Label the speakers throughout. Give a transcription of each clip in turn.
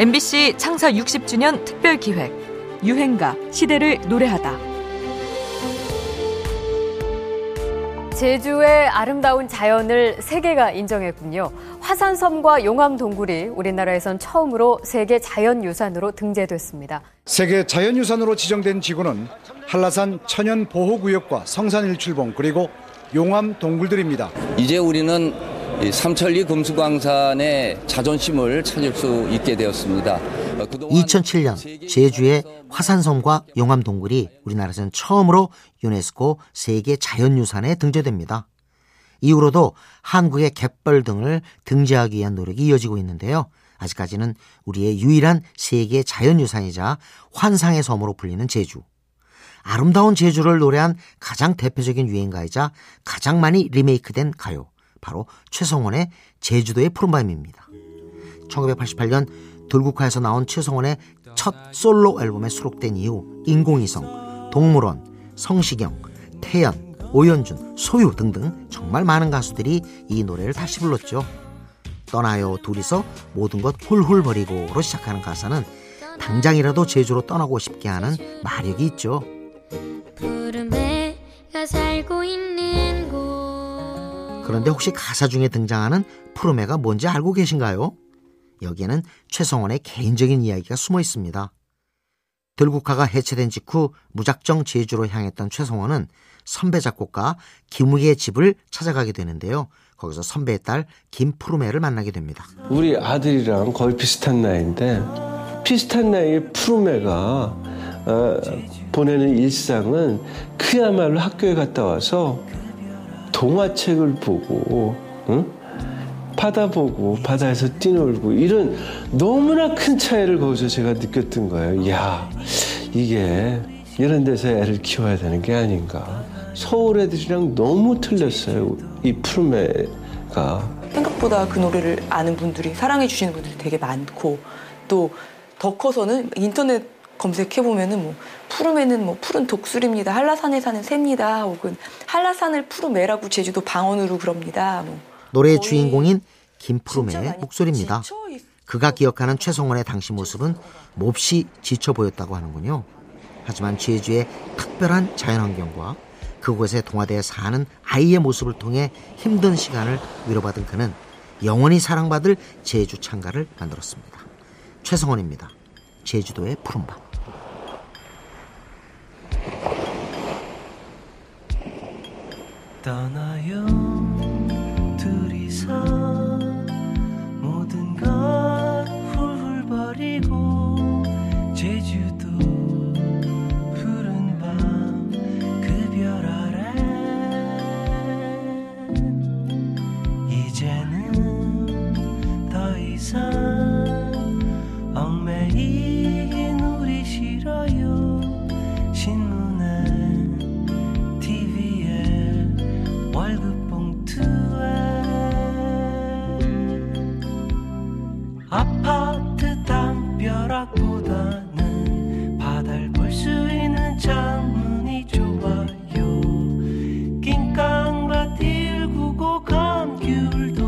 Speaker 1: MBC 창사 60주년 특별 기획 유행가 시대를 노래하다.
Speaker 2: 제주의 아름다운 자연을 세계가 인정했군요. 화산섬과 용암 동굴이 우리나라에선 처음으로 세계 자연유산으로 등재됐습니다.
Speaker 3: 세계 자연유산으로 지정된 지구는 한라산 천연 보호구역과 성산 일출봉 그리고 용암 동굴들입니다.
Speaker 4: 이제 우리는 삼천리 금수광산의 자존심을 찾을 수 있게 되었습니다.
Speaker 5: 2007년 제주의 화산섬과 용암 동굴이 우리나라에서는 처음으로 유네스코 세계 자연유산에 등재됩니다. 이후로도 한국의 갯벌 등을 등재하기 위한 노력이 이어지고 있는데요. 아직까지는 우리의 유일한 세계 자연유산이자 환상의 섬으로 불리는 제주. 아름다운 제주를 노래한 가장 대표적인 유행가이자 가장 많이 리메이크된 가요. 바로 최성원의 제주도의 푸른밤입니다. 1988년 돌국화에서 나온 최성원의 첫 솔로 앨범에 수록된 이후 인공위성, 동물원, 성시경, 태연, 오연준, 소유 등등 정말 많은 가수들이 이 노래를 다시 불렀죠. 떠나요 둘이서 모든 것 훌훌 버리고로 시작하는 가사는 당장이라도 제주로 떠나고 싶게 하는 마력이 있죠. 그런데 혹시 가사 중에 등장하는 푸르메가 뭔지 알고 계신가요? 여기에는 최성원의 개인적인 이야기가 숨어 있습니다. 들국화가 해체된 직후 무작정 제주로 향했던 최성원은 선배 작곡가 김우희의 집을 찾아가게 되는데요. 거기서 선배의 딸 김푸르메를 만나게 됩니다.
Speaker 6: 우리 아들이랑 거의 비슷한 나이인데 비슷한 나이의 푸르메가 어, 보내는 일상은 그야말로 학교에 갔다 와서 동화책을 보고 응? 바다 보고 바다에서 뛰놀고 이런 너무나 큰 차이를 거기서 제가 느꼈던 거예요. 야 이게 이런 데서 애를 키워야 되는 게 아닌가. 서울 애들이랑 너무 틀렸어요. 이 푸르메가.
Speaker 7: 생각보다 그 노래를 아는 분들이 사랑해 주시는 분들이 되게 많고 또 더 커서는 인터넷 검색해 보면은 뭐 푸르메는 뭐 푸른 독수리입니다. 한라산에 사는 새입니다. 혹은 한라산을 푸르메라고 제주도 방언으로 그럽니다. 뭐
Speaker 5: 노래의 주인공인 김푸르메의 목소리입니다. 그가 기억하는 최성원의 당시 모습은 몹시 지쳐 보였다고 하는군요. 하지만 제주의 특별한 자연환경과 그곳에 동화되어 사는 아이의 모습을 통해 힘든 시간을 위로받은 그는 영원히 사랑받을 제주 창가를 만들었습니다. 최성원입니다. 제주도의 푸른밤.
Speaker 8: 떠나요. 둘이서 아파트 담벼락보다는 바다를 볼 수 있는 창문이 좋아요. 낑깡밭 199 감귤도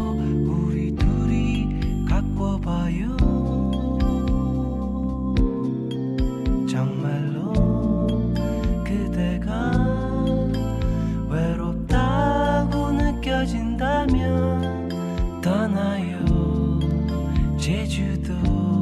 Speaker 8: 우리 둘이 갖고 봐요. 정말로 그대가 외롭다고 느껴진다면 떠나요 제주도